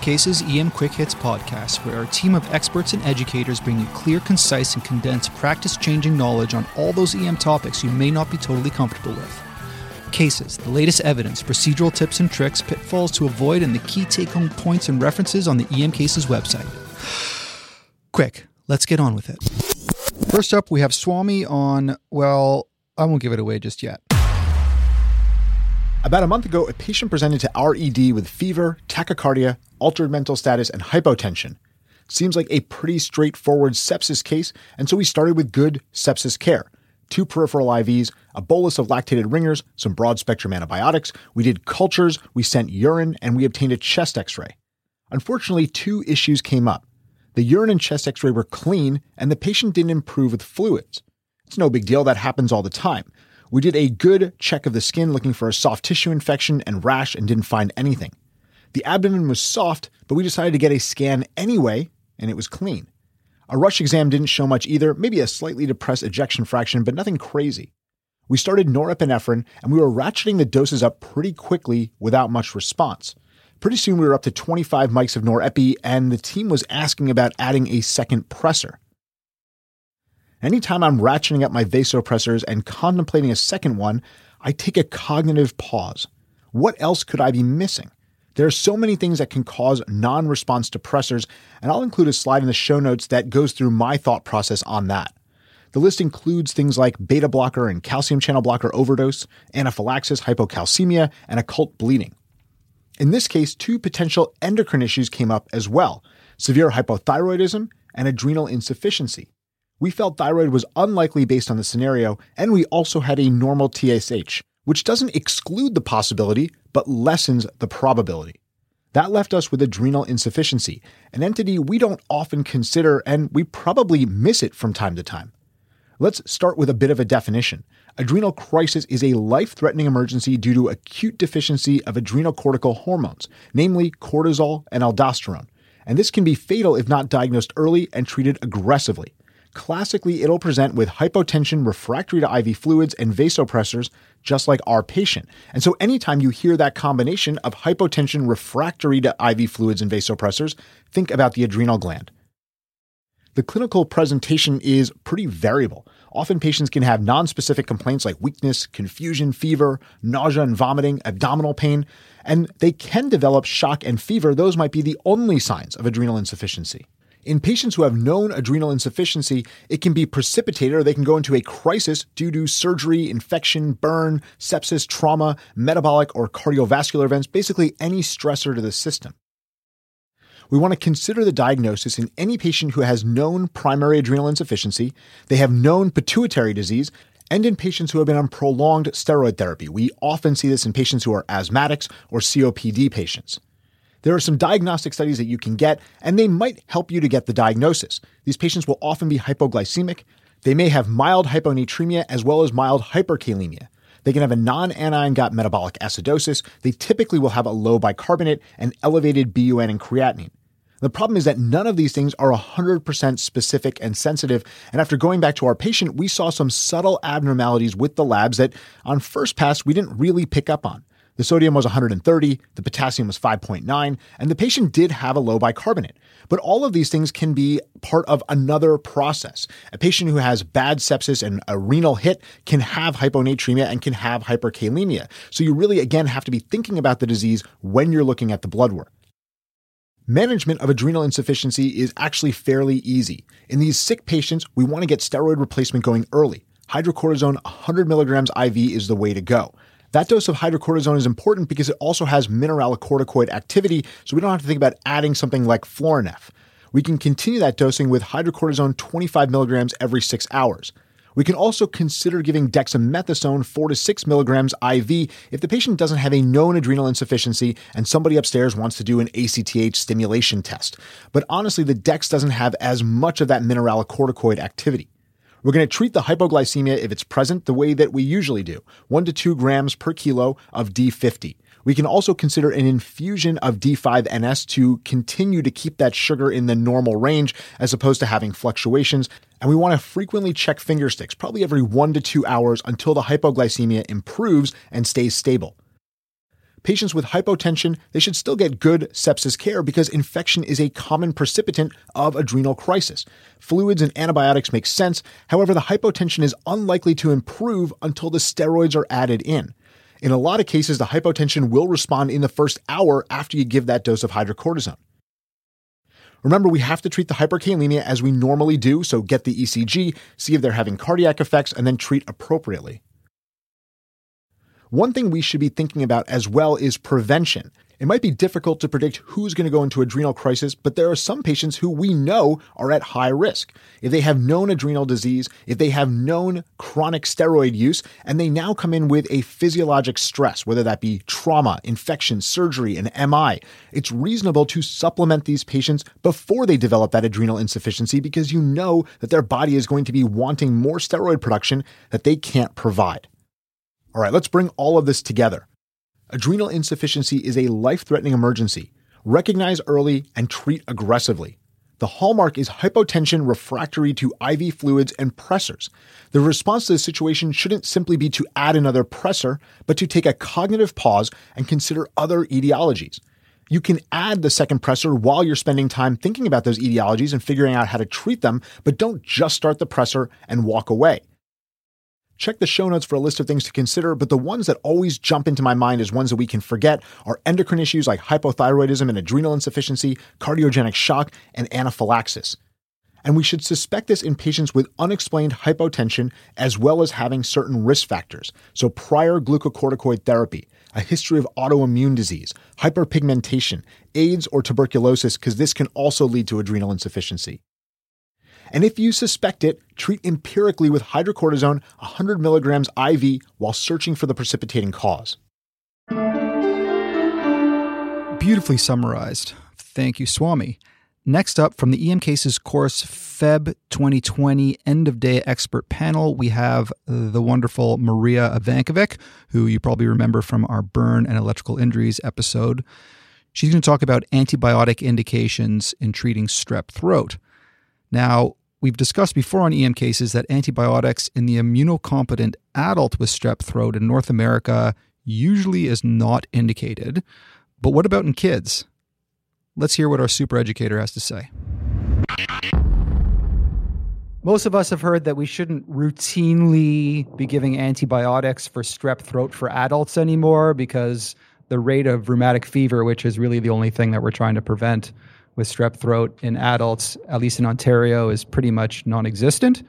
Cases EM Quick Hits podcast, where our team of experts and educators bring you clear, concise, and condensed practice changing knowledge on all those EM topics you may not be totally comfortable with. Cases, the latest evidence, procedural tips and tricks, pitfalls to avoid, and the key take home points and references on the EM Cases website. Quick, let's get on with it. First up, we have Swami on, well, I won't give it away just yet. About a month ago, a patient presented to our ED with fever, tachycardia, altered mental status, and hypotension. Seems like a pretty straightforward sepsis case, and so we started with good sepsis care. Two peripheral IVs, a bolus of lactated ringers, some broad spectrum antibiotics. We did cultures, we sent urine, and we obtained a chest x ray. Unfortunately, two issues came up. The urine and chest x ray were clean, and the patient didn't improve with fluids. It's no big deal, that happens all the time. We did a good check of the skin looking for a soft tissue infection and rash and didn't find anything. The abdomen was soft, but we decided to get a scan anyway, and it was clean. A rush exam didn't show much either, maybe a slightly depressed ejection fraction, but nothing crazy. We started norepinephrine and we were ratcheting the doses up pretty quickly without much response. Pretty soon we were up to 25 mics of norepi, and the team was asking about adding a second pressor. Anytime I'm ratcheting up my vasopressors and contemplating a second one, I take a cognitive pause. What else could I be missing? There are so many things that can cause non response to pressors, and I'll include a slide in the show notes that goes through my thought process on that. The list includes things like beta blocker and calcium channel blocker overdose, anaphylaxis, hypocalcemia, and occult bleeding. In this case, two potential endocrine issues came up as well severe hypothyroidism and adrenal insufficiency. We felt thyroid was unlikely based on the scenario, and we also had a normal TSH, which doesn't exclude the possibility, but lessens the probability. That left us with adrenal insufficiency, an entity we don't often consider and we probably miss it from time to time. Let's start with a bit of a definition. Adrenal crisis is a life threatening emergency due to acute deficiency of adrenocortical hormones, namely cortisol and aldosterone. And this can be fatal if not diagnosed early and treated aggressively. Classically, it'll present with hypotension refractory to IV fluids and vasopressors, just like our patient. And so, anytime you hear that combination of hypotension refractory to IV fluids and vasopressors, think about the adrenal gland. The clinical presentation is pretty variable. Often patients can have nonspecific complaints like weakness, confusion, fever, nausea and vomiting, abdominal pain, and they can develop shock and fever. Those might be the only signs of adrenal insufficiency. In patients who have known adrenal insufficiency, it can be precipitated or they can go into a crisis due to surgery, infection, burn, sepsis, trauma, metabolic, or cardiovascular events, basically any stressor to the system. We want to consider the diagnosis in any patient who has known primary adrenal insufficiency, they have known pituitary disease, and in patients who have been on prolonged steroid therapy. We often see this in patients who are asthmatics or COPD patients. There are some diagnostic studies that you can get, and they might help you to get the diagnosis. These patients will often be hypoglycemic. They may have mild hyponatremia as well as mild hyperkalemia. They can have a non anion gap metabolic acidosis. They typically will have a low bicarbonate and elevated BUN and creatinine. The problem is that none of these things are 100% specific and sensitive. And after going back to our patient, we saw some subtle abnormalities with the labs that on first pass we didn't really pick up on. The sodium was 130, the potassium was 5.9, and the patient did have a low bicarbonate. But all of these things can be part of another process. A patient who has bad sepsis and a renal hit can have hyponatremia and can have hyperkalemia. So you really, again, have to be thinking about the disease when you're looking at the blood work. Management of adrenal insufficiency is actually fairly easy. In these sick patients, we want to get steroid replacement going early. Hydrocortisone 100 milligrams IV is the way to go. That dose of hydrocortisone is important because it also has mineralocorticoid activity, so we don't have to think about adding something like Florinef. We can continue that dosing with hydrocortisone 25 milligrams every six hours. We can also consider giving dexamethasone 4 to 6 milligrams IV if the patient doesn't have a known adrenal insufficiency and somebody upstairs wants to do an ACTH stimulation test. But honestly, the dex doesn't have as much of that mineralocorticoid activity. We're going to treat the hypoglycemia if it's present the way that we usually do 1 to 2 grams per kilo of D50. We can also consider an infusion of D5NS to continue to keep that sugar in the normal range as opposed to having fluctuations. And we want to frequently check finger sticks, probably every one to two hours until the hypoglycemia improves and stays stable. Patients with hypotension, they should still get good sepsis care because infection is a common precipitant of adrenal crisis. Fluids and antibiotics make sense. However, the hypotension is unlikely to improve until the steroids are added in. In a lot of cases, the hypotension will respond in the first hour after you give that dose of hydrocortisone. Remember, we have to treat the hyperkalemia as we normally do, so get the ECG, see if they're having cardiac effects, and then treat appropriately. One thing we should be thinking about as well is prevention. It might be difficult to predict who's going to go into adrenal crisis, but there are some patients who we know are at high risk. If they have known adrenal disease, if they have known chronic steroid use, and they now come in with a physiologic stress, whether that be trauma, infection, surgery, an MI, it's reasonable to supplement these patients before they develop that adrenal insufficiency because you know that their body is going to be wanting more steroid production that they can't provide. All right, let's bring all of this together. Adrenal insufficiency is a life threatening emergency. Recognize early and treat aggressively. The hallmark is hypotension refractory to IV fluids and pressors. The response to this situation shouldn't simply be to add another pressor, but to take a cognitive pause and consider other etiologies. You can add the second pressor while you're spending time thinking about those etiologies and figuring out how to treat them, but don't just start the pressor and walk away. Check the show notes for a list of things to consider, but the ones that always jump into my mind as ones that we can forget are endocrine issues like hypothyroidism and adrenal insufficiency, cardiogenic shock, and anaphylaxis. And we should suspect this in patients with unexplained hypotension as well as having certain risk factors. So, prior glucocorticoid therapy, a history of autoimmune disease, hyperpigmentation, AIDS, or tuberculosis, because this can also lead to adrenal insufficiency. And if you suspect it, treat empirically with hydrocortisone 100 milligrams IV while searching for the precipitating cause. Beautifully summarized. Thank you, Swami. Next up, from the EM Cases course Feb 2020 end of day expert panel, we have the wonderful Maria Ivankovic, who you probably remember from our burn and electrical injuries episode. She's going to talk about antibiotic indications in treating strep throat. Now, We've discussed before on EM cases that antibiotics in the immunocompetent adult with strep throat in North America usually is not indicated. But what about in kids? Let's hear what our super educator has to say. Most of us have heard that we shouldn't routinely be giving antibiotics for strep throat for adults anymore because the rate of rheumatic fever, which is really the only thing that we're trying to prevent, with strep throat in adults, at least in Ontario, is pretty much non existent.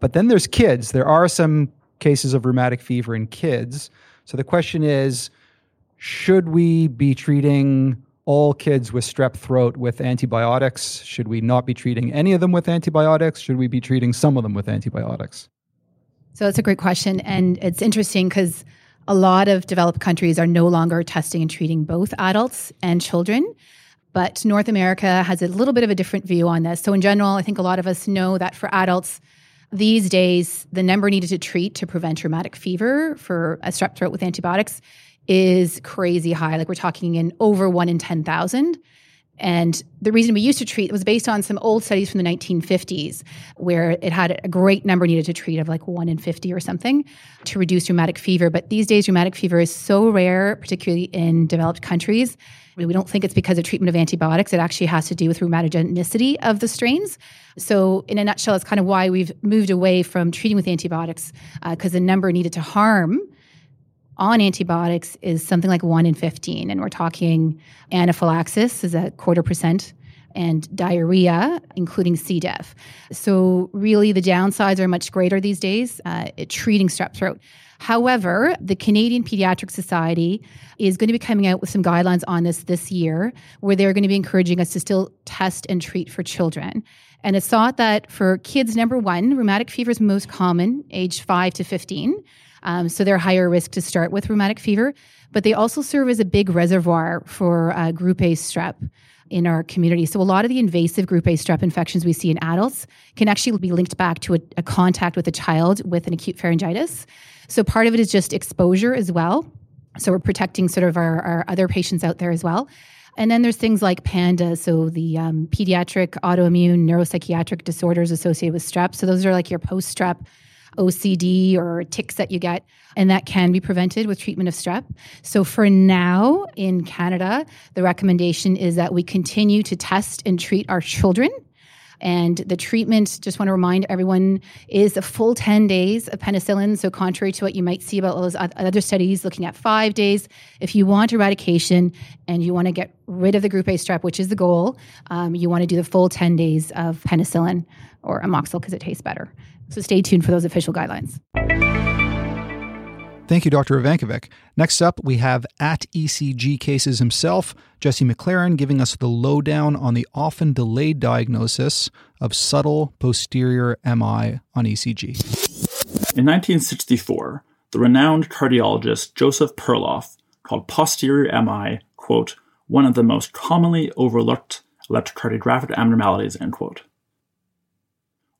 But then there's kids. There are some cases of rheumatic fever in kids. So the question is should we be treating all kids with strep throat with antibiotics? Should we not be treating any of them with antibiotics? Should we be treating some of them with antibiotics? So that's a great question. And it's interesting because a lot of developed countries are no longer testing and treating both adults and children. But North America has a little bit of a different view on this. So, in general, I think a lot of us know that for adults, these days, the number needed to treat to prevent rheumatic fever for a strep throat with antibiotics is crazy high. Like we're talking in over one in 10,000. And the reason we used to treat was based on some old studies from the 1950s, where it had a great number needed to treat of like one in 50 or something to reduce rheumatic fever. But these days, rheumatic fever is so rare, particularly in developed countries, we don't think it's because of treatment of antibiotics. It actually has to do with rheumatogenicity of the strains. So, in a nutshell, it's kind of why we've moved away from treating with antibiotics because uh, the number needed to harm on antibiotics is something like 1 in 15. And we're talking anaphylaxis is a quarter percent and diarrhea, including C. diff. So, really, the downsides are much greater these days uh, treating strep throat. However, the Canadian Pediatric Society is going to be coming out with some guidelines on this this year, where they're going to be encouraging us to still test and treat for children. And it's thought that for kids, number one, rheumatic fever is most common, age 5 to 15. Um, so they're higher risk to start with rheumatic fever, but they also serve as a big reservoir for uh, group A strep in our community. So a lot of the invasive group A strep infections we see in adults can actually be linked back to a, a contact with a child with an acute pharyngitis. So part of it is just exposure as well. So we're protecting sort of our, our other patients out there as well. And then there's things like PANDA, so the um, pediatric autoimmune neuropsychiatric disorders associated with strep. So those are like your post strep OCD or tics that you get. And that can be prevented with treatment of strep. So for now in Canada, the recommendation is that we continue to test and treat our children and the treatment, just want to remind everyone, is a full 10 days of penicillin. So, contrary to what you might see about those other studies looking at five days, if you want eradication and you want to get rid of the group A strep, which is the goal, um, you want to do the full 10 days of penicillin or amoxil because it tastes better. So, stay tuned for those official guidelines. Thank you, Dr. Ivankovic. Next up, we have at ECG Cases himself, Jesse McLaren, giving us the lowdown on the often delayed diagnosis of subtle posterior MI on ECG. In 1964, the renowned cardiologist Joseph Perloff called posterior MI, quote, one of the most commonly overlooked electrocardiographic abnormalities, end quote.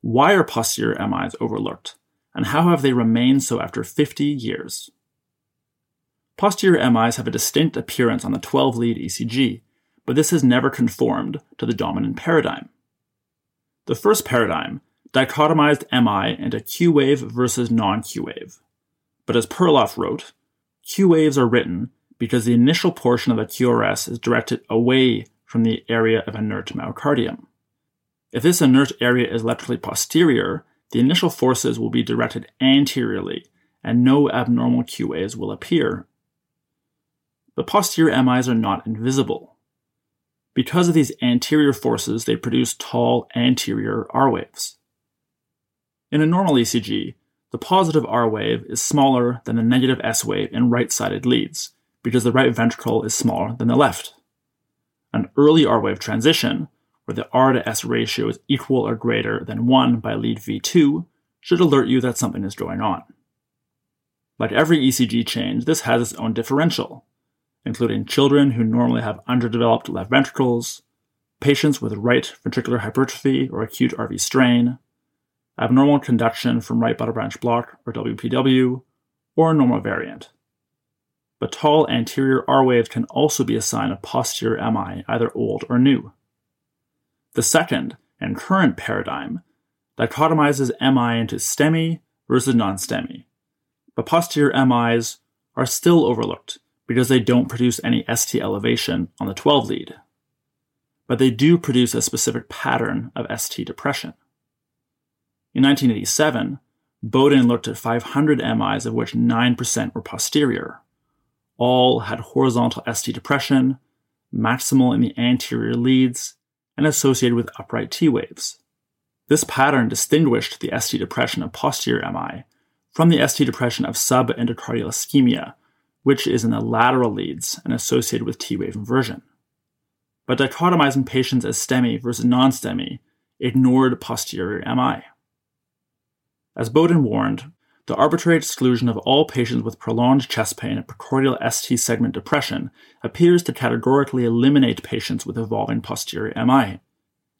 Why are posterior MIs overlooked? and how have they remained so after 50 years? Posterior MIs have a distinct appearance on the 12 lead ECG, but this has never conformed to the dominant paradigm. The first paradigm dichotomized MI into Q wave versus non Q wave. But as Perloff wrote, Q waves are written because the initial portion of the QRS is directed away from the area of inert myocardium. If this inert area is electrically posterior, the initial forces will be directed anteriorly, and no abnormal Q waves will appear. But posterior MIs are not invisible. Because of these anterior forces, they produce tall anterior R waves. In a normal ECG, the positive R wave is smaller than the negative S wave in right sided leads, because the right ventricle is smaller than the left. An early R wave transition where the R to S ratio is equal or greater than 1 by lead V2 should alert you that something is going on. Like every ECG change, this has its own differential, including children who normally have underdeveloped left ventricles, patients with right ventricular hypertrophy or acute RV strain, abnormal conduction from right bundle branch block or WPW, or a normal variant. But tall anterior R waves can also be a sign of posterior MI, either old or new. The second, and current paradigm, dichotomizes MI into STEMI versus non STEMI. But posterior MIs are still overlooked because they don't produce any ST elevation on the 12 lead. But they do produce a specific pattern of ST depression. In 1987, Boden looked at 500 MIs, of which 9% were posterior. All had horizontal ST depression, maximal in the anterior leads, and associated with upright T waves. This pattern distinguished the ST depression of posterior MI from the ST depression of subendocardial ischemia, which is in the lateral leads and associated with T wave inversion. But dichotomizing patients as STEMI versus non STEMI ignored posterior MI. As Boden warned, the arbitrary exclusion of all patients with prolonged chest pain and precordial ST segment depression appears to categorically eliminate patients with evolving posterior MI.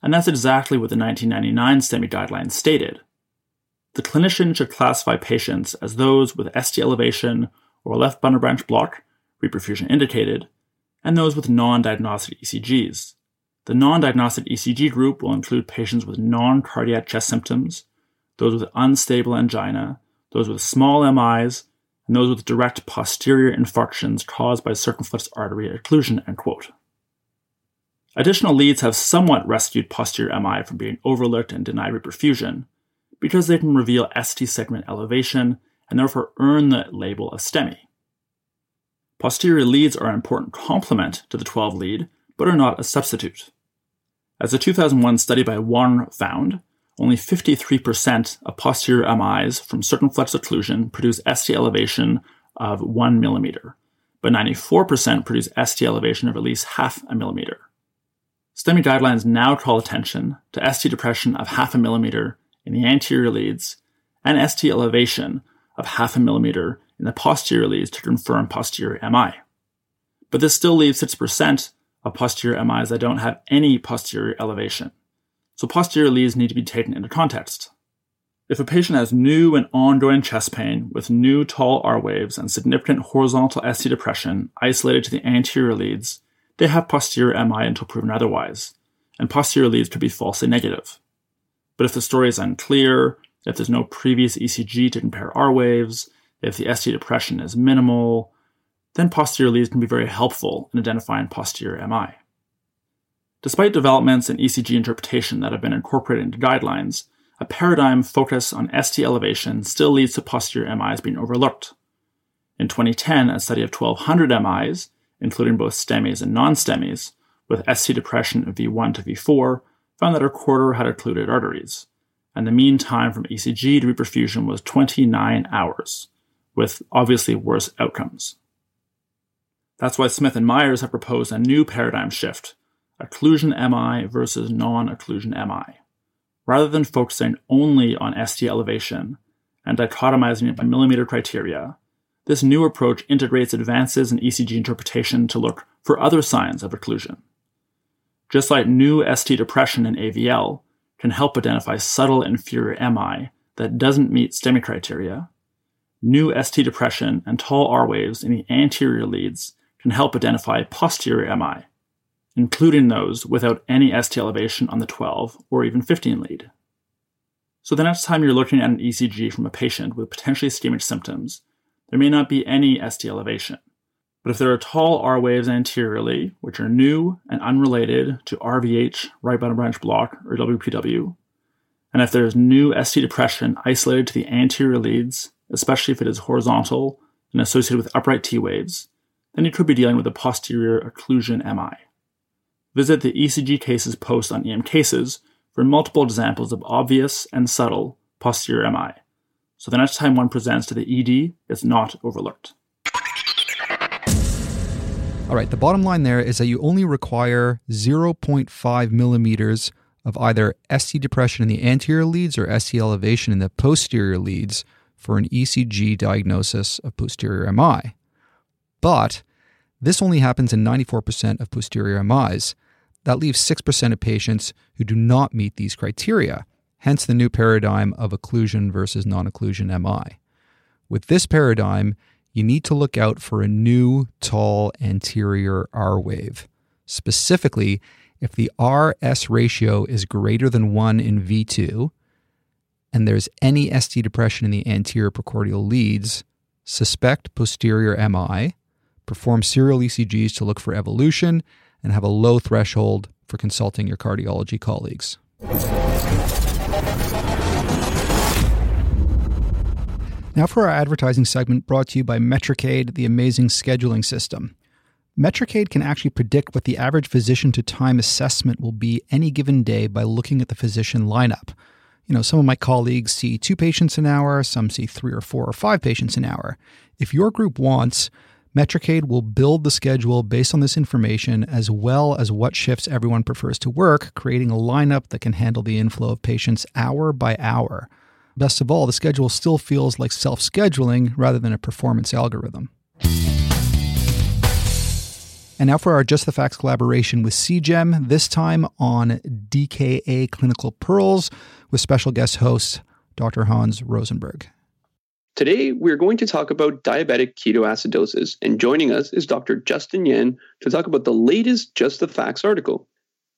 And that's exactly what the 1999 STEMI guidelines stated. The clinician should classify patients as those with ST elevation or left bundle branch block, reperfusion indicated, and those with non diagnostic ECGs. The non diagnostic ECG group will include patients with non cardiac chest symptoms, those with unstable angina, those with small MIs, and those with direct posterior infarctions caused by circumflex artery occlusion, end quote. Additional leads have somewhat rescued posterior MI from being overlooked and denied reperfusion because they can reveal ST segment elevation and therefore earn the label of STEMI. Posterior leads are an important complement to the 12 lead, but are not a substitute. As a 2001 study by Wang found, only 53% of posterior MIs from circumflex occlusion produce ST elevation of 1 millimeter, but 94% produce ST elevation of at least half a millimeter. STEMI guidelines now call attention to ST depression of half a millimeter in the anterior leads and ST elevation of half a millimeter in the posterior leads to confirm posterior MI. But this still leaves 6% of posterior MIs that don't have any posterior elevation so posterior leads need to be taken into context. If a patient has new and ongoing chest pain with new tall R waves and significant horizontal ST depression isolated to the anterior leads, they have posterior MI until proven otherwise, and posterior leads could be falsely negative. But if the story is unclear, if there's no previous ECG to compare R waves, if the ST depression is minimal, then posterior leads can be very helpful in identifying posterior MI. Despite developments in ECG interpretation that have been incorporated into guidelines, a paradigm focused on ST elevation still leads to posterior MIs being overlooked. In 2010, a study of 1,200 MIs, including both STEMIs and non STEMIs, with ST depression of V1 to V4, found that a quarter had occluded arteries, and the mean time from ECG to reperfusion was 29 hours, with obviously worse outcomes. That's why Smith and Meyers have proposed a new paradigm shift occlusion MI versus non occlusion MI. Rather than focusing only on ST elevation and dichotomizing it by millimeter criteria, this new approach integrates advances in ECG interpretation to look for other signs of occlusion. Just like new ST depression in AVL can help identify subtle inferior MI that doesn't meet STEMI criteria, new ST depression and tall R waves in the anterior leads can help identify posterior MI, including those without any ST elevation on the 12 or even 15 lead. So the next time you're looking at an ECG from a patient with potentially ischemic symptoms, there may not be any ST elevation. But if there are tall R waves anteriorly, which are new and unrelated to RVH, right bundle branch block, or WPW, and if there is new ST depression isolated to the anterior leads, especially if it is horizontal and associated with upright T waves, then you could be dealing with a posterior occlusion MI. Visit the ECG cases post on EM cases for multiple examples of obvious and subtle posterior MI. So the next time one presents to the ED, it's not overlooked. All right, the bottom line there is that you only require 0.5 millimeters of either ST depression in the anterior leads or ST elevation in the posterior leads for an ECG diagnosis of posterior MI. But this only happens in 94% of posterior MIs. That leaves 6% of patients who do not meet these criteria, hence the new paradigm of occlusion versus non occlusion MI. With this paradigm, you need to look out for a new tall anterior R wave. Specifically, if the RS ratio is greater than 1 in V2 and there's any ST depression in the anterior precordial leads, suspect posterior MI perform serial ECGs to look for evolution, and have a low threshold for consulting your cardiology colleagues. Now, for our advertising segment brought to you by Metricaid, the amazing scheduling system. Metricaid can actually predict what the average physician to time assessment will be any given day by looking at the physician lineup. You know, some of my colleagues see two patients an hour, some see three or four or five patients an hour. If your group wants Metricaid will build the schedule based on this information as well as what shifts everyone prefers to work, creating a lineup that can handle the inflow of patients hour by hour. Best of all, the schedule still feels like self scheduling rather than a performance algorithm. And now for our Just the Facts collaboration with CJEM, this time on DKA Clinical Pearls with special guest host Dr. Hans Rosenberg. Today, we're going to talk about diabetic ketoacidosis, and joining us is Dr. Justin Yan to talk about the latest Just the Facts article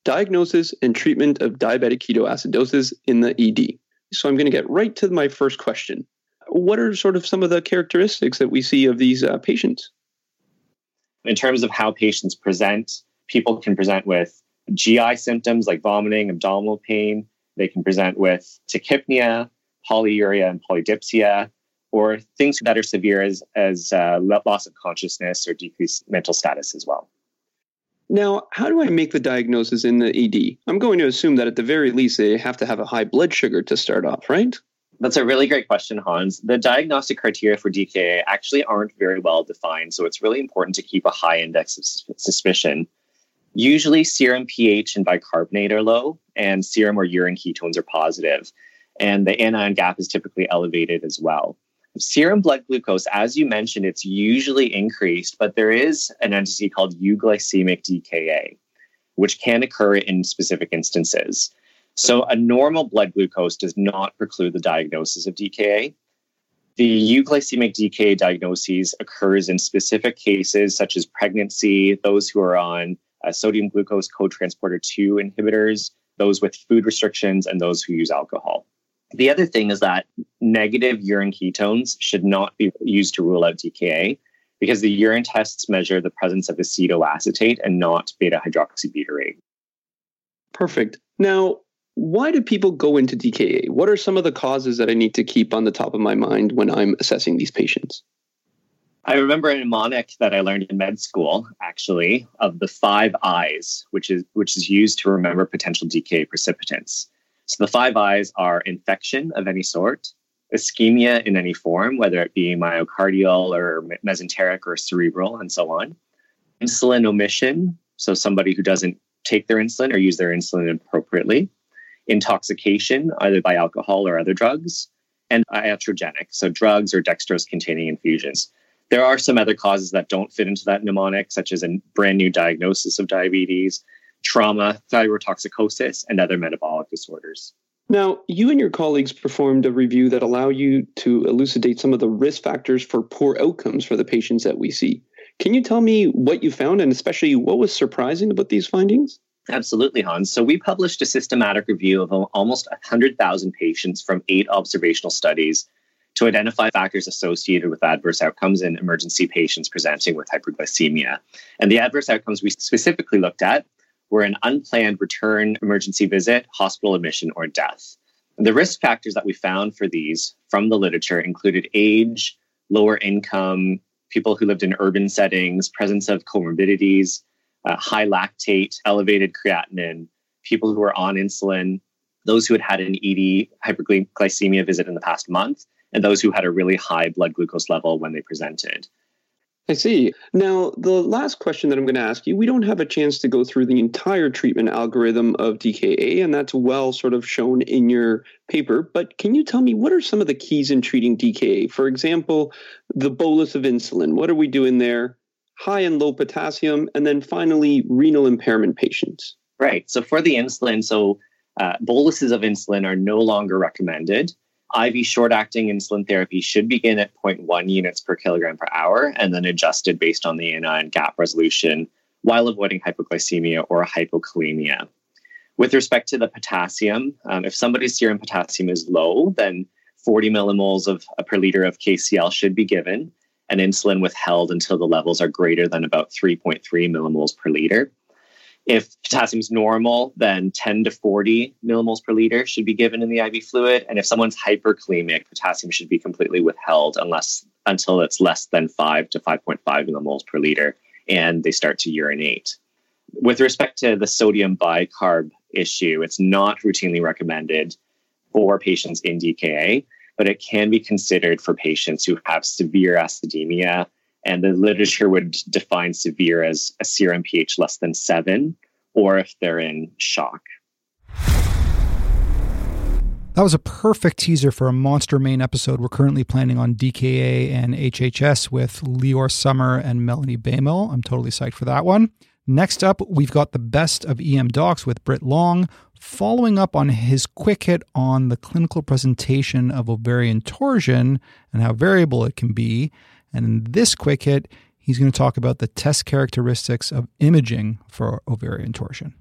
Diagnosis and Treatment of Diabetic Ketoacidosis in the ED. So, I'm going to get right to my first question. What are sort of some of the characteristics that we see of these uh, patients? In terms of how patients present, people can present with GI symptoms like vomiting, abdominal pain. They can present with tachypnea, polyuria, and polydipsia or things that are severe as, as uh, loss of consciousness or decreased mental status as well. Now, how do I make the diagnosis in the ED? I'm going to assume that at the very least they have to have a high blood sugar to start off, right? That's a really great question, Hans. The diagnostic criteria for DKA actually aren't very well defined, so it's really important to keep a high index of suspicion. Usually, serum pH and bicarbonate are low, and serum or urine ketones are positive, and the anion gap is typically elevated as well. Serum blood glucose, as you mentioned, it's usually increased, but there is an entity called euglycemic DKA, which can occur in specific instances. So, a normal blood glucose does not preclude the diagnosis of DKA. The euglycemic DKA diagnosis occurs in specific cases such as pregnancy, those who are on uh, sodium glucose cotransporter 2 inhibitors, those with food restrictions, and those who use alcohol. The other thing is that negative urine ketones should not be used to rule out DKA because the urine tests measure the presence of acetoacetate and not beta hydroxybutyrate. Perfect. Now, why do people go into DKA? What are some of the causes that I need to keep on the top of my mind when I'm assessing these patients? I remember a mnemonic that I learned in med school, actually, of the five I's, which is which is used to remember potential DKA precipitants. So the five I's are infection of any sort, ischemia in any form, whether it be myocardial or mesenteric or cerebral, and so on. Insulin omission, so somebody who doesn't take their insulin or use their insulin appropriately. Intoxication, either by alcohol or other drugs. And iatrogenic, so drugs or dextrose containing infusions. There are some other causes that don't fit into that mnemonic, such as a brand new diagnosis of diabetes, trauma, thyrotoxicosis, and other metabolic disorders. Now, you and your colleagues performed a review that allow you to elucidate some of the risk factors for poor outcomes for the patients that we see. Can you tell me what you found and especially what was surprising about these findings? Absolutely, Hans. So we published a systematic review of almost 100,000 patients from eight observational studies to identify factors associated with adverse outcomes in emergency patients presenting with hyperglycemia. And the adverse outcomes we specifically looked at were an unplanned return emergency visit, hospital admission, or death. And the risk factors that we found for these from the literature included age, lower income, people who lived in urban settings, presence of comorbidities, uh, high lactate, elevated creatinine, people who were on insulin, those who had had an ED hyperglycemia visit in the past month, and those who had a really high blood glucose level when they presented. I see. Now, the last question that I'm going to ask you we don't have a chance to go through the entire treatment algorithm of DKA, and that's well sort of shown in your paper. But can you tell me what are some of the keys in treating DKA? For example, the bolus of insulin. What are we doing there? High and low potassium, and then finally, renal impairment patients. Right. So, for the insulin, so uh, boluses of insulin are no longer recommended. IV short acting insulin therapy should begin at 0.1 units per kilogram per hour and then adjusted based on the anion gap resolution while avoiding hypoglycemia or hypokalemia. With respect to the potassium, um, if somebody's serum potassium is low, then 40 millimoles of uh, per liter of KCl should be given and insulin withheld until the levels are greater than about 3.3 millimoles per liter. If potassium is normal, then 10 to 40 millimoles per liter should be given in the IV fluid. And if someone's hyperkalemic, potassium should be completely withheld unless until it's less than 5 to 5.5 millimoles per liter and they start to urinate. With respect to the sodium bicarb issue, it's not routinely recommended for patients in DKA, but it can be considered for patients who have severe acidemia and the literature would define severe as a serum pH less than seven, or if they're in shock. That was a perfect teaser for a monster main episode. We're currently planning on DKA and HHS with Lior Sommer and Melanie Baimel. I'm totally psyched for that one. Next up, we've got the best of EM docs with Brit Long, following up on his quick hit on the clinical presentation of ovarian torsion and how variable it can be. And in this quick hit, he's going to talk about the test characteristics of imaging for ovarian torsion.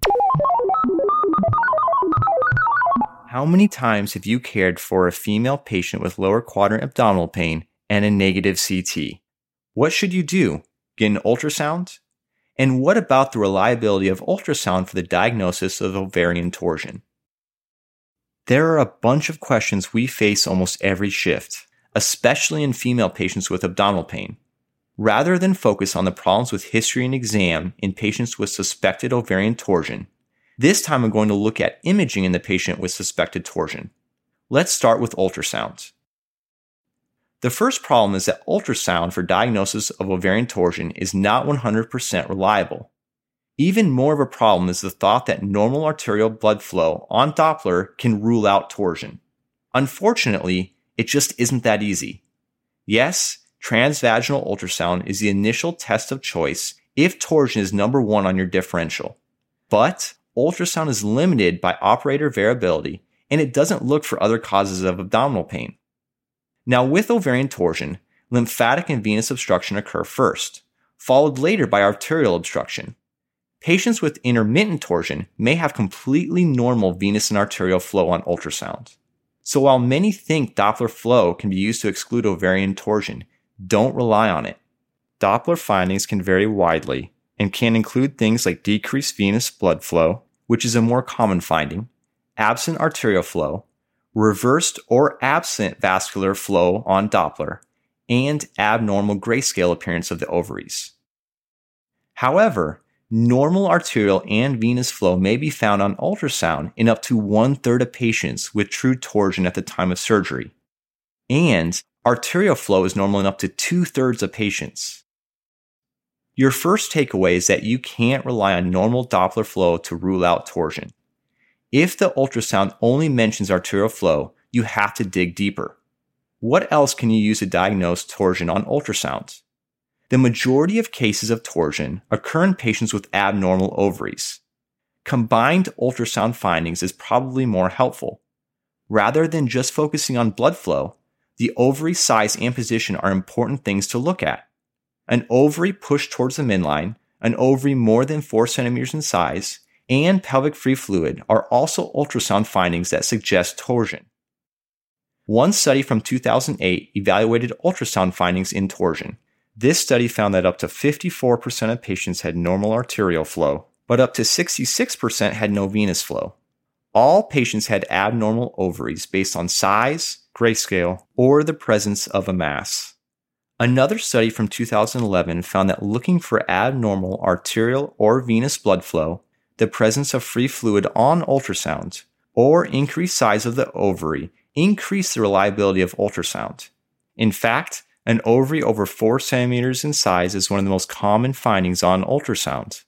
How many times have you cared for a female patient with lower quadrant abdominal pain and a negative CT? What should you do? Get an ultrasound? And what about the reliability of ultrasound for the diagnosis of ovarian torsion? There are a bunch of questions we face almost every shift especially in female patients with abdominal pain. Rather than focus on the problems with history and exam in patients with suspected ovarian torsion, this time I'm going to look at imaging in the patient with suspected torsion. Let's start with ultrasound. The first problem is that ultrasound for diagnosis of ovarian torsion is not 100% reliable. Even more of a problem is the thought that normal arterial blood flow on Doppler can rule out torsion. Unfortunately, it just isn't that easy. Yes, transvaginal ultrasound is the initial test of choice if torsion is number one on your differential. But ultrasound is limited by operator variability and it doesn't look for other causes of abdominal pain. Now, with ovarian torsion, lymphatic and venous obstruction occur first, followed later by arterial obstruction. Patients with intermittent torsion may have completely normal venous and arterial flow on ultrasound. So while many think Doppler flow can be used to exclude ovarian torsion, don't rely on it. Doppler findings can vary widely and can include things like decreased venous blood flow, which is a more common finding, absent arterial flow, reversed or absent vascular flow on Doppler, and abnormal grayscale appearance of the ovaries. However, normal arterial and venous flow may be found on ultrasound in up to one third of patients with true torsion at the time of surgery. And arterial flow is normal in up to two thirds of patients. Your first takeaway is that you can't rely on normal Doppler flow to rule out torsion. If the ultrasound only mentions arterial flow, you have to dig deeper. What else can you use to diagnose torsion on ultrasound? The majority of cases of torsion occur in patients with abnormal ovaries. Combined ultrasound findings is probably more helpful. Rather than just focusing on blood flow, the ovary size and position are important things to look at an ovary pushed towards the midline, an ovary more than 4 centimeters in size, and pelvic free fluid are also ultrasound findings that suggest torsion. One study from 2008 evaluated ultrasound findings in torsion. This study found that up to 54% of patients had normal arterial flow, but up to 66% had no venous flow. All patients had abnormal ovaries based on size, grayscale, or the presence of a mass. Another study from 2011 found that looking for abnormal arterial or venous blood flow, the presence of free fluid on ultrasound, or increased size of the ovary increased the reliability of ultrasound. In fact, an ovary over 4 centimeters in size is one of the most common findings on ultrasound.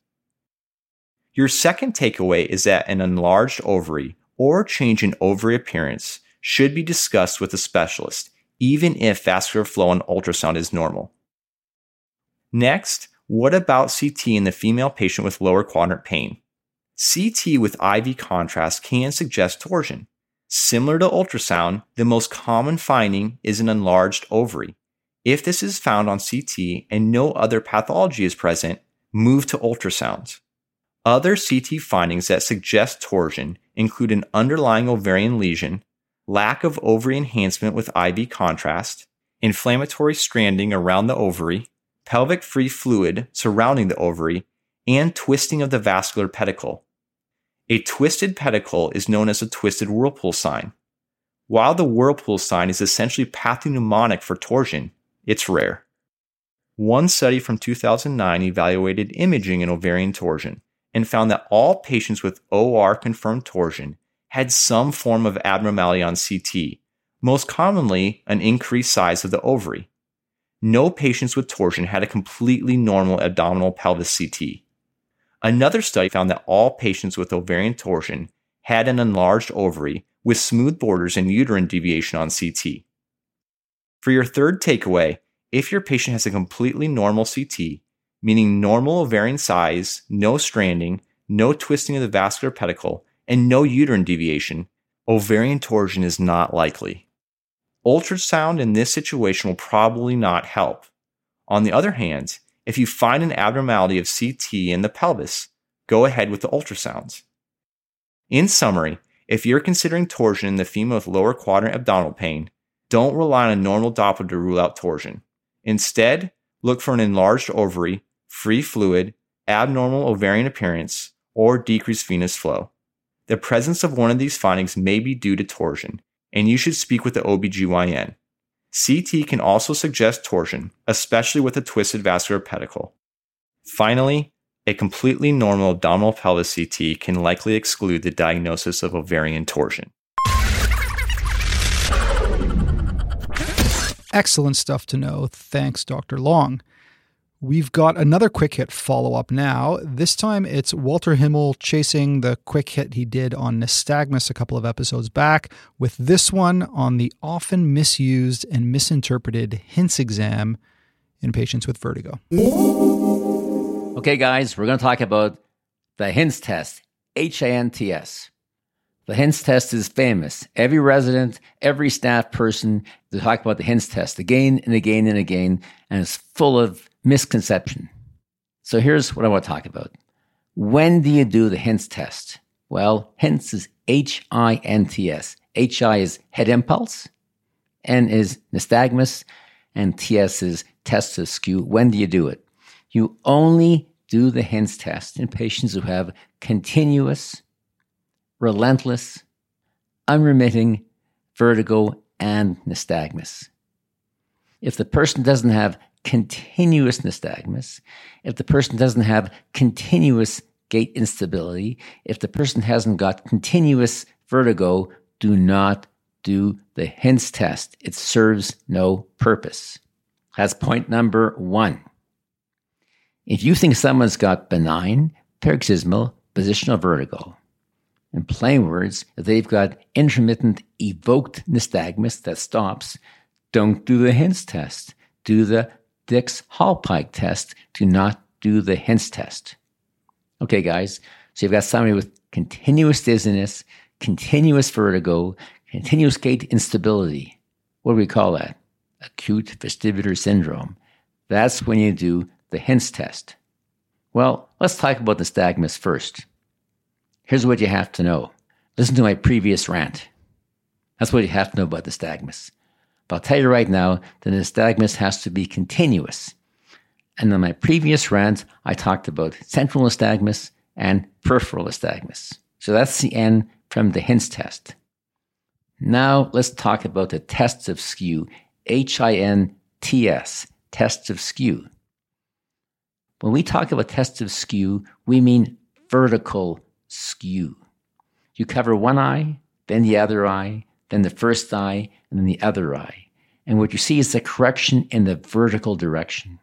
Your second takeaway is that an enlarged ovary or change in ovary appearance should be discussed with a specialist even if vascular flow on ultrasound is normal. Next, what about CT in the female patient with lower quadrant pain? CT with IV contrast can suggest torsion. Similar to ultrasound, the most common finding is an enlarged ovary. If this is found on CT and no other pathology is present, move to ultrasound. Other CT findings that suggest torsion include an underlying ovarian lesion, lack of ovary enhancement with IV contrast, inflammatory stranding around the ovary, pelvic free fluid surrounding the ovary, and twisting of the vascular pedicle. A twisted pedicle is known as a twisted whirlpool sign. While the whirlpool sign is essentially pathognomonic for torsion, it's rare. One study from 2009 evaluated imaging in ovarian torsion and found that all patients with OR confirmed torsion had some form of abnormality on CT, most commonly an increased size of the ovary. No patients with torsion had a completely normal abdominal pelvis CT. Another study found that all patients with ovarian torsion had an enlarged ovary with smooth borders and uterine deviation on CT. For your third takeaway, if your patient has a completely normal CT, meaning normal ovarian size, no stranding, no twisting of the vascular pedicle, and no uterine deviation, ovarian torsion is not likely. Ultrasound in this situation will probably not help. On the other hand, if you find an abnormality of CT in the pelvis, go ahead with the ultrasounds. In summary, if you're considering torsion in the female with lower quadrant abdominal pain, don't rely on a normal Doppler to rule out torsion. Instead, look for an enlarged ovary, free fluid, abnormal ovarian appearance, or decreased venous flow. The presence of one of these findings may be due to torsion, and you should speak with the OBGYN. CT can also suggest torsion, especially with a twisted vascular pedicle. Finally, a completely normal abdominal pelvis CT can likely exclude the diagnosis of ovarian torsion. Excellent stuff to know. Thanks, Dr. Long. We've got another quick hit follow up now. This time it's Walter Himmel chasing the quick hit he did on nystagmus a couple of episodes back, with this one on the often misused and misinterpreted HINTS exam in patients with vertigo. Okay, guys, we're going to talk about the HINTS test, H A N T S. The HINTS test is famous. Every resident, every staff person, they talk about the HINTS test again and again and again, and it's full of misconception. So here's what I want to talk about. When do you do the HINTS test? Well, HINTS is H I N T S. H I is head impulse, N is nystagmus, and TS is test of skew. When do you do it? You only do the HINTS test in patients who have continuous, relentless, unremitting vertigo and nystagmus. If the person doesn't have continuous nystagmus, if the person doesn't have continuous gait instability, if the person hasn't got continuous vertigo, do not do the HINTS test. It serves no purpose. That's point number one. If you think someone's got benign paroxysmal positional vertigo, in plain words, if they've got intermittent evoked nystagmus that stops, don't do the HINTS test. Do the Dix Hallpike test. Do not do the HINTS test. Okay, guys. So you've got somebody with continuous dizziness, continuous vertigo, continuous gait instability. What do we call that? Acute vestibular syndrome. That's when you do the HINTS test. Well, let's talk about nystagmus first. Here's what you have to know. Listen to my previous rant. That's what you have to know about nystagmus. But I'll tell you right now, that the nystagmus has to be continuous. And in my previous rant, I talked about central nystagmus and peripheral nystagmus. So that's the N from the HINTS test. Now let's talk about the tests of skew, H-I-N-T-S, tests of skew. When we talk about tests of skew, we mean vertical skew. You cover one eye, then the other eye, then the first eye, and then the other eye. And what you see is the correction in the vertical direction.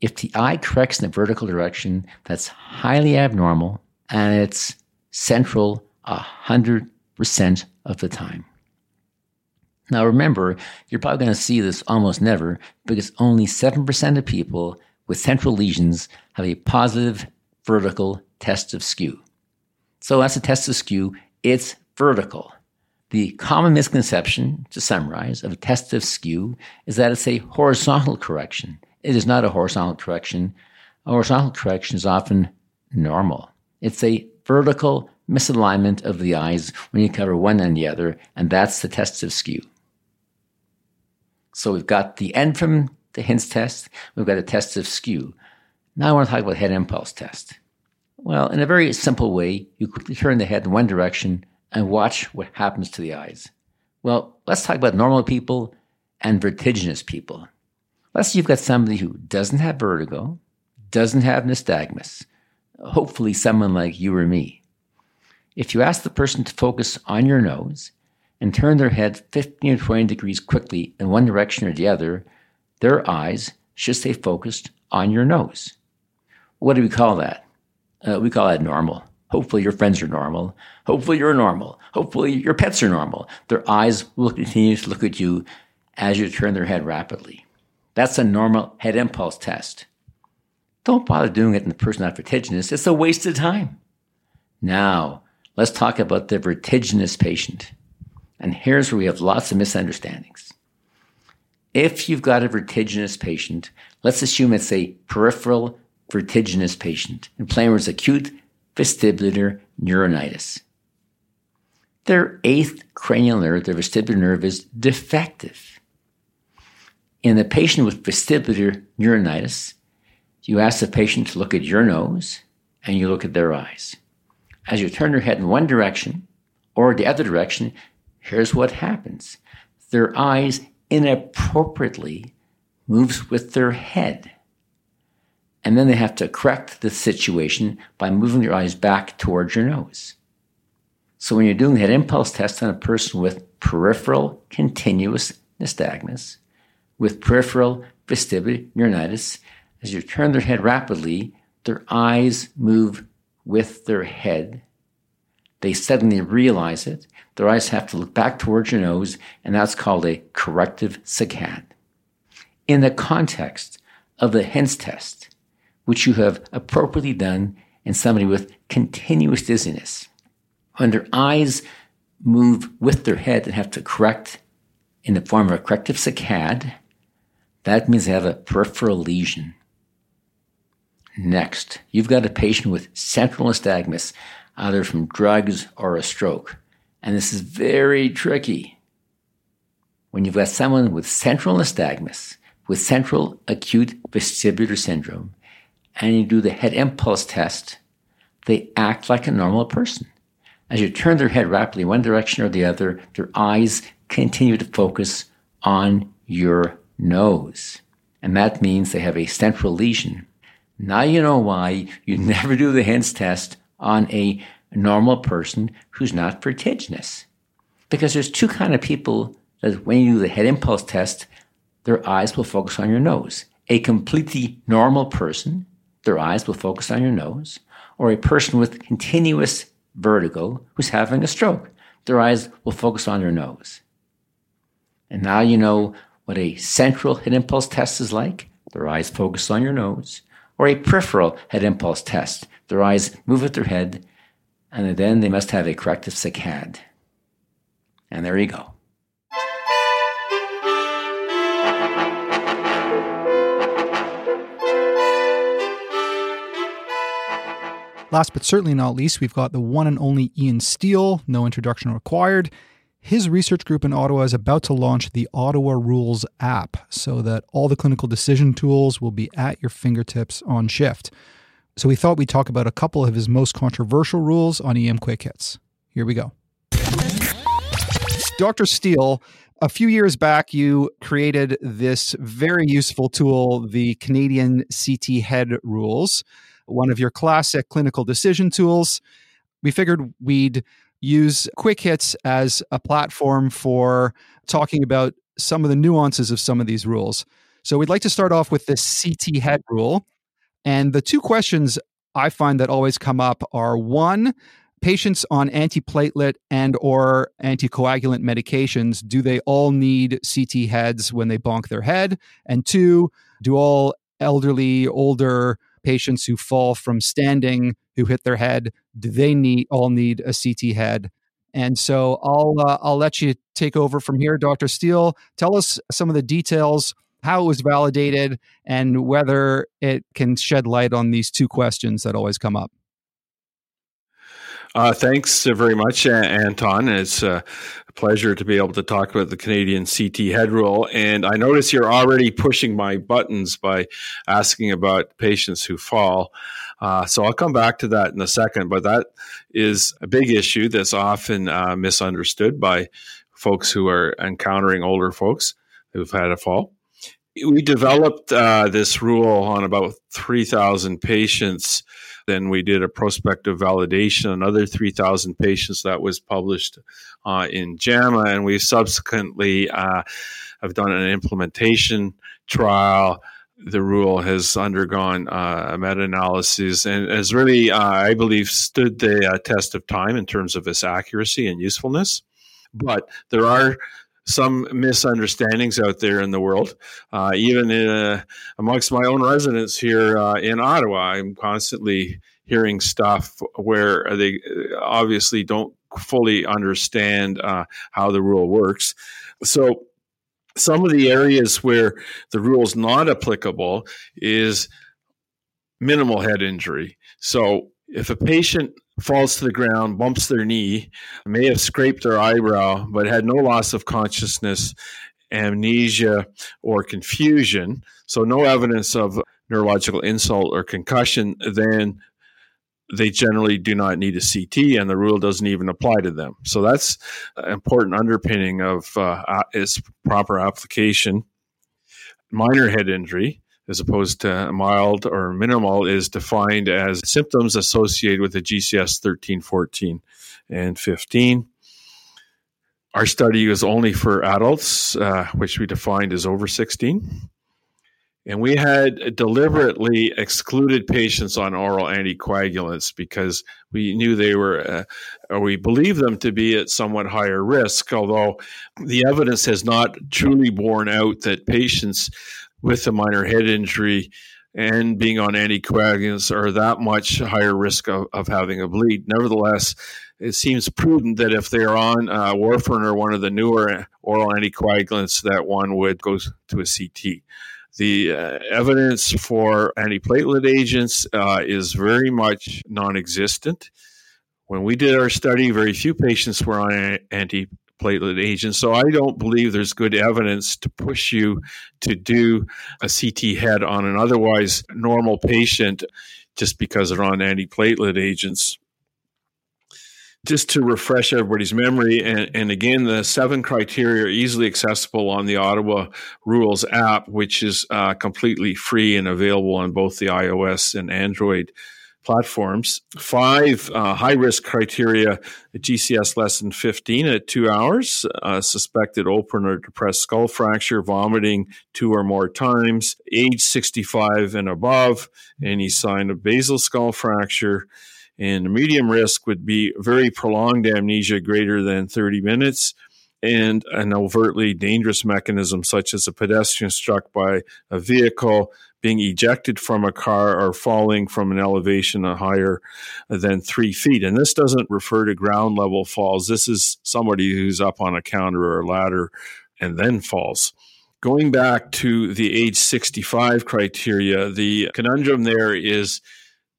If the eye corrects in the vertical direction, that's highly abnormal and it's central 100% of the time. Now remember, you're probably going to see this almost never because only 7% of people with central lesions have a positive vertical test of skew. So that's a test of skew. It's vertical. The common misconception, to summarize, of a test of skew is that it's a horizontal correction. It is not a horizontal correction. A horizontal correction is often normal. It's a vertical misalignment of the eyes when you cover one and the other, and that's the test of skew. So we've got the N from the HINTS test, we've got a test of skew. Now I want to talk about head impulse test. Well, in a very simple way, you quickly turn the head in one direction and watch what happens to the eyes. Well, let's talk about normal people and vertiginous people. Let's say you've got somebody who doesn't have vertigo, doesn't have nystagmus, hopefully someone like you or me. If you ask the person to focus on your nose and turn their head 15 or 20 degrees quickly in one direction or the other, their eyes should stay focused on your nose. What do we call that? Uh, we call that normal. Hopefully your friends are normal. Hopefully you're normal. Hopefully your pets are normal. Their eyes will continue to look at you as you turn their head rapidly. That's a normal head impulse test. Don't bother doing it in the person not vertiginous. It's a waste of time. Now, let's talk about the vertiginous patient. And here's where we have lots of misunderstandings. If you've got a vertiginous patient, let's assume it's a peripheral vertiginous patient. and words, acute vestibular neuronitis. Their eighth cranial nerve, their vestibular nerve, is defective. In the patient with vestibular neuronitis, you ask the patient to look at your nose and you look at their eyes. As you turn your head in one direction or the other direction, here's what happens. Their eyes inappropriately moves with their head. And then they have to correct the situation by moving their eyes back towards your nose. So when you're doing that impulse test on a person with peripheral continuous nystagmus, with peripheral vestibular neuritis, as you turn their head rapidly, their eyes move with their head. They suddenly realize it. Their eyes have to look back towards your nose, and that's called a corrective saccade. In the context of the HINTS test, which you have appropriately done in somebody with continuous dizziness. When their eyes move with their head and have to correct in the form of a corrective saccade, that means they have a peripheral lesion. Next, you've got a patient with central nystagmus, either from drugs or a stroke. and this is very tricky. When you've got someone with central nystagmus, with central acute vestibular syndrome, and you do the head impulse test, they act like a normal person. As you turn their head rapidly one direction or the other, their eyes continue to focus on your nose. And that means they have a central lesion. Now you know why you never do the HINTS test on a normal person who's not vertiginous. Because there's two kind of people that when you do the head impulse test, their eyes will focus on your nose. A completely normal person, their eyes will focus on your nose, or a person with continuous vertigo who's having a stroke, their eyes will focus on your nose. And now you know what a central head impulse test is like. Their eyes focus on your nose. Or a peripheral head impulse test. Their eyes move with their head, and then they must have a corrective saccade. And there you go. Last but certainly not least, we've got the one and only Ian Stiell, no introduction required. His research group in Ottawa is about to launch the Ottawa Rules app so that all the clinical decision tools will be at your fingertips on shift. So we thought we'd talk about a couple of his most controversial rules on EM Quick Hits. Here we go. Dr. Stiell, a few years back, you created this very useful tool, the Canadian CT Head Rules one of your classic clinical decision tools. We figured we'd use quick hits as a platform for talking about some of the nuances of some of these rules. So we'd like to start off with this CT head rule. And the two questions I find that always come up are one, patients on antiplatelet and or anticoagulant medications, do they all need CT heads when they bonk their head? And two, do all elderly, older patients who fall from standing who hit their head do they need all need a ct head? And so i'll uh, i'll let you take over from here. Dr Stiell tell us some of the details how it was validated and whether it can shed light on these two questions that always come up uh, thanks very much, Anton. It's a pleasure to be able to talk about the Canadian CT head rule. And I notice you're already pushing my buttons by asking about patients who fall. Uh, so I'll come back to that in a second, but that is a big issue that's often uh, misunderstood by folks who are encountering older folks who've had a fall. We developed uh, this rule on about 3,000 patients then we did a prospective validation, another 3,000 patients that was published uh, in JAMA, and we subsequently uh, have done an implementation trial. The rule has undergone uh, a meta analysis and has really, uh, I believe, stood the uh, test of time in terms of its accuracy and usefulness. But there are some misunderstandings out there in the world. Uh, even in, uh, amongst my own residents here uh, in Ottawa, I'm constantly hearing stuff where they uh, obviously don't fully understand uh, how the rule works. So, some of the areas where the rule is not applicable is minimal head injury. So, if a patient falls to the ground, bumps their knee, may have scraped their eyebrow, but had no loss of consciousness, amnesia, or confusion, so no evidence of neurological insult or concussion, then they generally do not need a CT, and the rule doesn't even apply to them. So that's an important underpinning of uh, its proper application. Minor head injury as opposed to mild or minimal is defined as symptoms associated with the GCS 13, 14, and 15. Our study was only for adults, uh, which we defined as over 16. And we had deliberately excluded patients on oral anticoagulants because we knew they were, uh, or we believe them to be at somewhat higher risk, although the evidence has not truly borne out that patients with a minor head injury and being on anticoagulants are that much higher risk of, of having a bleed. Nevertheless, it seems prudent that if they're on uh, warfarin or one of the newer oral anticoagulants, that one would go to a CT. The uh, evidence for antiplatelet agents uh, is very much non existent When we did our study, very few patients were on antiplatelet agents. So I don't believe there's good evidence to push you to do a CT head on an otherwise normal patient just because they're on antiplatelet agents just to refresh everybody's memory, and, and, again, the seven criteria are easily accessible on the Ottawa Rules app, which is uh, completely free and available on both the iOS and Android platforms. Five uh, high risk criteria GCS less than 15 at two hours, uh, suspected open or depressed skull fracture, vomiting two or more times, age 65 and above, any sign of basal skull fracture and medium risk would be very prolonged amnesia greater than 30 minutes and an overtly dangerous mechanism, such as a pedestrian struck by a vehicle, being ejected from a car, or falling from an elevation higher than three feet. And this doesn't refer to ground level falls. This is somebody who's up on a counter or a ladder and then falls. Going back to the age 65 criteria, the conundrum there is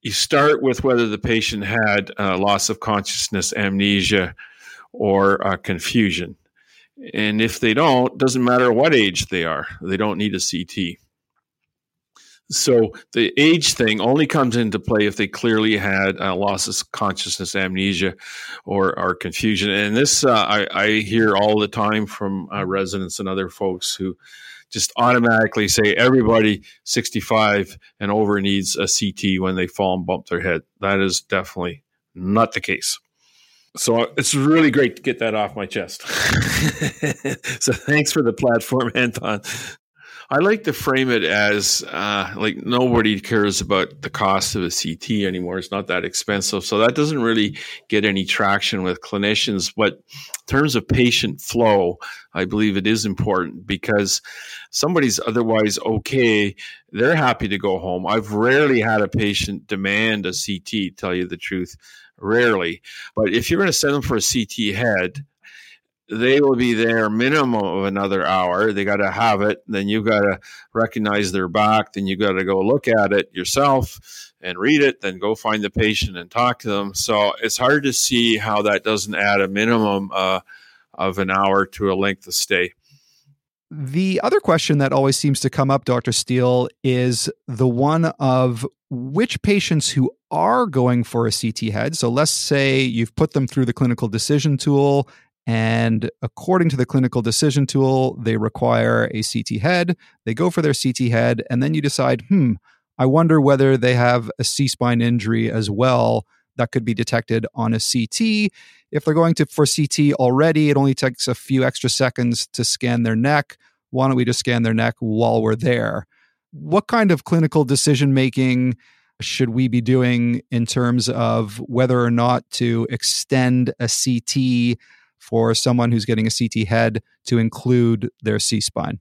you start with whether the patient had uh, loss of consciousness, amnesia, or uh, confusion. And if they don't, doesn't matter what age they are, they don't need a CT. So the age thing only comes into play if they clearly had uh, loss of consciousness, amnesia, or, or confusion. And this uh, I, I, hear all the time from uh, residents and other folks who just automatically say everybody 65 and over needs a CT when they fall and bump their head. That is definitely not the case. So it's really great to get that off my chest. so thanks for the platform, Anton. I like to frame it as uh, like nobody cares about the cost of a CT anymore. It's not that expensive. So that doesn't really get any traction with clinicians. But in terms of patient flow, I believe it is important because somebody's otherwise okay. They're happy to go home. I've rarely had a patient demand a CT, tell you the truth. Rarely. But if you're going to send them for a CT head, they will be there minimum of another hour. They got to have it. Then you've got to recognize their back. Then you got to go look at it yourself and read it. Then go find the patient and talk to them. So it's hard to see how that doesn't add a minimum uh, of an hour to a length of stay. The other question that always seems to come up, Dr. Stiell, is the one of which patients who are going for a CT head. So let's say you've put them through the clinical decision tool and according to the clinical decision tool, they require a CT head. They go for their CT head, and then you decide, hmm, I wonder whether they have a C spine injury as well that could be detected on a CT. If they're going to for CT already, it only takes a few extra seconds to scan their neck. Why don't we just scan their neck while we're there? What kind of clinical decision making should we be doing in terms of whether or not to extend a CT for someone who's getting a CT head to include their C spine?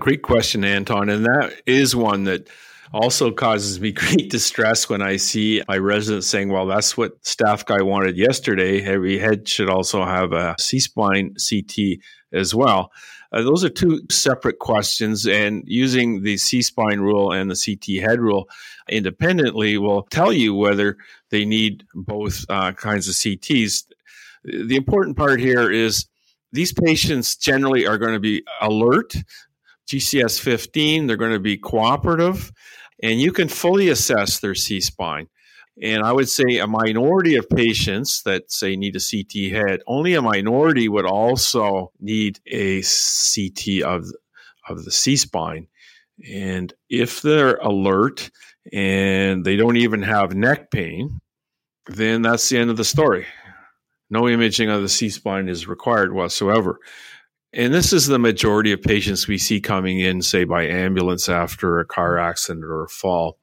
Great question, Anton. And that is one that also causes me great distress when I see my residents saying, well, that's what staff guy wanted yesterday. Every head should also have a C spine CT as well. Uh, those are two separate questions, and using the C spine rule and the CT head rule independently will tell you whether they need both uh, kinds of CTs the important part here is these patients generally are going to be alert, GCS 15, they're going to be cooperative, and you can fully assess their C spine. And I would say a minority of patients that say need a CT head, only a minority would also need a CT of, of the C spine. And if they're alert and they don't even have neck pain, then that's the end of the story. No imaging of the C spine is required whatsoever. And this is the majority of patients we see coming in, say, by ambulance after a car accident or a fall.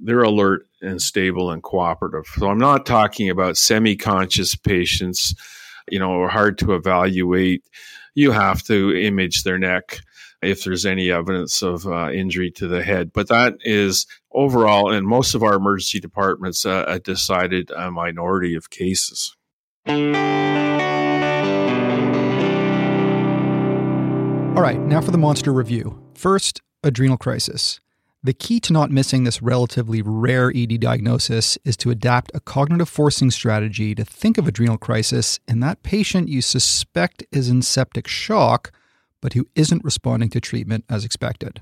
They're alert and stable and cooperative. So I'm not talking about semi conscious patients, you know, hard to evaluate. You have to image their neck if there's any evidence of uh, injury to the head. But that is overall in most of our emergency departments uh, a decided uh, minority of cases. All right, now for the monster review. First, adrenal crisis. The key to not missing this relatively rare ED diagnosis is to adapt a cognitive forcing strategy to think of adrenal crisis in that patient you suspect is in septic shock, but who isn't responding to treatment as expected.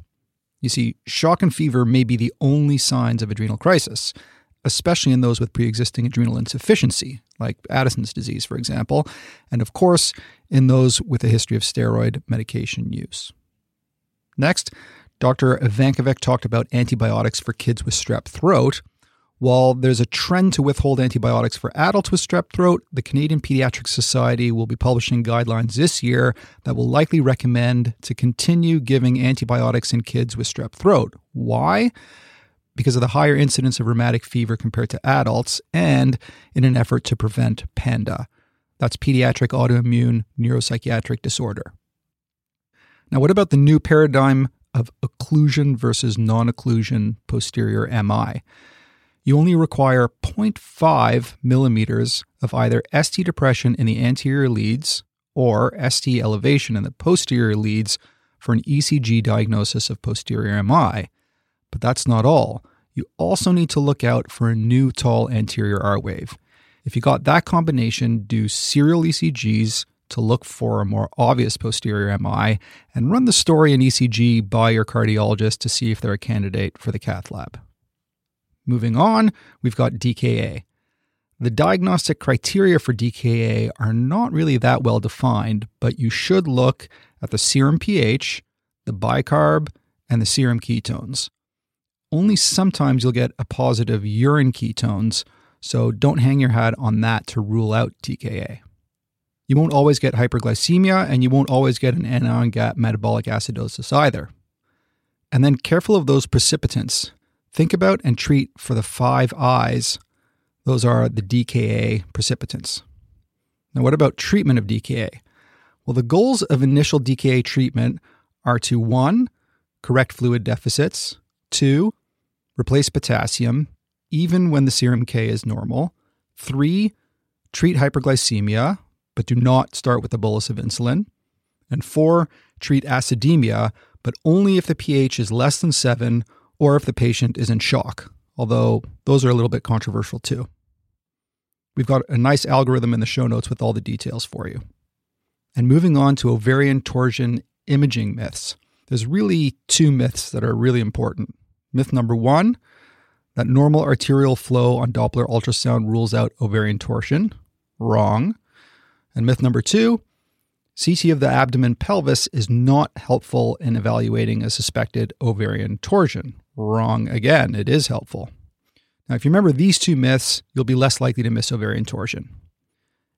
You see, shock and fever may be the only signs of adrenal crisis, especially in those with pre existing adrenal insufficiency, like Addison's disease, for example, and of course, in those with a history of steroid medication use. Next, Dr. Ivankovic talked about antibiotics for kids with strep throat. While there's a trend to withhold antibiotics for adults with strep throat, the Canadian Pediatric Society will be publishing guidelines this year that will likely recommend to continue giving antibiotics in kids with strep throat. Why? Because of the higher incidence of rheumatic fever compared to adults, and in an effort to prevent PANDA. That's pediatric autoimmune neuropsychiatric disorder. Now, what about the new paradigm of occlusion versus non occlusion posterior MI. You only require 0.5 millimeters of either ST depression in the anterior leads or ST elevation in the posterior leads for an ECG diagnosis of posterior MI. But that's not all. You also need to look out for a new tall anterior R wave. If you got that combination, do serial ECGs to look for a more obvious posterior MI and run the story and ECG by your cardiologist to see if they're a candidate for the cath lab. Moving on, we've got DKA. The diagnostic criteria for DKA are not really that well defined, but you should look at the serum pH, the bicarb, and the serum ketones. Only sometimes you'll get a positive urine ketones, so don't hang your hat on that to rule out DKA. You won't always get hyperglycemia, and you won't always get an anion gap metabolic acidosis either. And then careful of those precipitants. Think about and treat for the five I's. Those are the DKA precipitants. Now, what about treatment of DKA? Well, the goals of initial DKA treatment are to one, correct fluid deficits, two, replace potassium, even when the serum K is normal, three, treat hyperglycemia, but do not start with a bolus of insulin. And four, treat acidemia, but only if the pH is less than seven or if the patient is in shock, although those are a little bit controversial too. We've got a nice algorithm in the show notes with all the details for you. And moving on to ovarian torsion imaging myths, there's really two myths that are really important. Myth number one that normal arterial flow on Doppler ultrasound rules out ovarian torsion. Wrong. And myth number two CT of the abdomen pelvis is not helpful in evaluating a suspected ovarian torsion. Wrong again, it is helpful. Now, if you remember these two myths, you'll be less likely to miss ovarian torsion.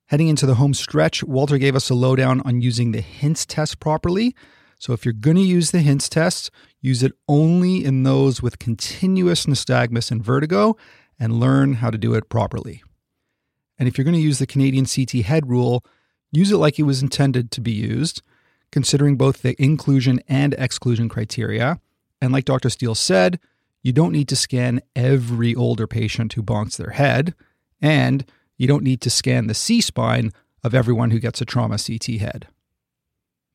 Heading into the home stretch, Walter gave us a lowdown on using the HINTS test properly. So, if you're going to use the HINTS test, use it only in those with continuous nystagmus and vertigo and learn how to do it properly. And if you're going to use the Canadian CT head rule, use it like it was intended to be used, considering both the inclusion and exclusion criteria. And like Dr. Stiell said, you don't need to scan every older patient who bonks their head, and you don't need to scan the C spine of everyone who gets a trauma CT head.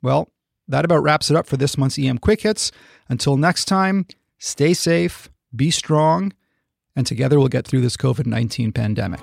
Well, that about wraps it up for this month's EM Quick Hits. Until next time, stay safe, be strong, and together we'll get through this COVID 19 pandemic.